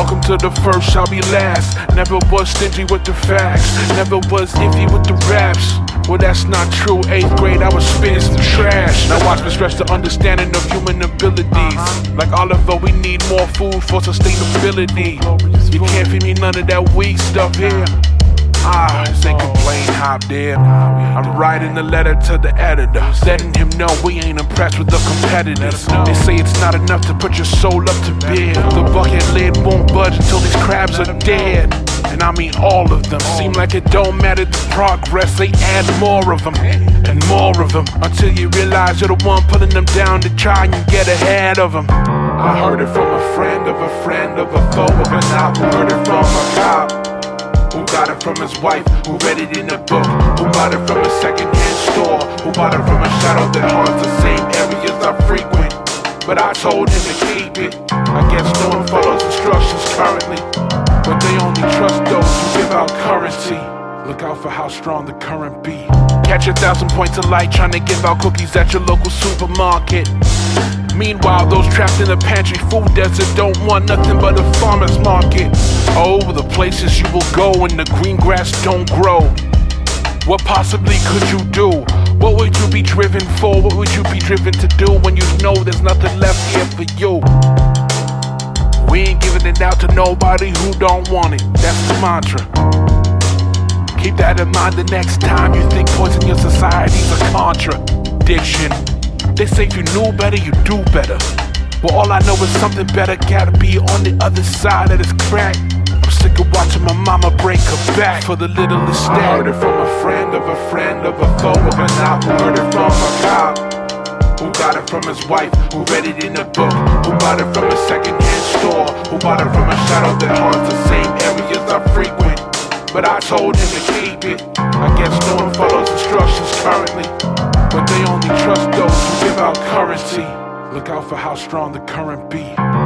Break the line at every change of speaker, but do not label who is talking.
welcome to the first, I'll be last. Never was stingy with the facts, never was iffy with the raps. Well, that's not true. Eighth grade, I was spitting some trash. Now watch me stretch the understanding of human abilities. Like Oliver, we need more food for sustainability. You can't feed me none of that weak stuff here. Ah, say complain hop there. I'm writing a letter to the editor, letting him know we ain't impressed with the competitors. They say it's not enough to put your soul up to bed. The bucket lid won't budge until these crabs are dead. And I mean all of them. Seem like it don't matter the progress, they add more of them. And more of them. Until you realize you're the one pulling them down to try and get ahead of them. I heard it from a friend of a friend of a foe of an op. Heard it from a cop. Who got it from his wife? Who read it in a book? Who bought it from a secondhand store? Who bought it from a shadow that haunts the same areas I frequent? But I told him to keep it. I guess no one follows instructions currently. But they only trust those who give out currency. Look out for how strong the current be. Catch a thousand points of light trying to give out cookies at your local supermarket. Meanwhile, those trapped in the pantry food desert don't want nothing but a farmer's market. Oh, the places you will go when the green grass don't grow. What possibly could you do? What would you be driven for? What would you be driven to do when you know there's nothing left here for you? We ain't giving it out to nobody who don't want it. That's the mantra. Keep that in mind the next time you think poison your society's a contradiction. They say if you knew better, you do better. Well, all I know is something better gotta be on the other side of this crack. I'm sick of watching my mama break her back for the littlest. I heard it from a friend of a friend of a foe of an. Who heard it from a cop. Who got it from his wife? Who read it in a book? Who bought it from a secondhand store? Who bought it from a shadow that haunts the same areas I frequent? But I told him to keep it. I guess no one follows instructions currently. But they only trust those who give out currency. Look out for how strong the current be.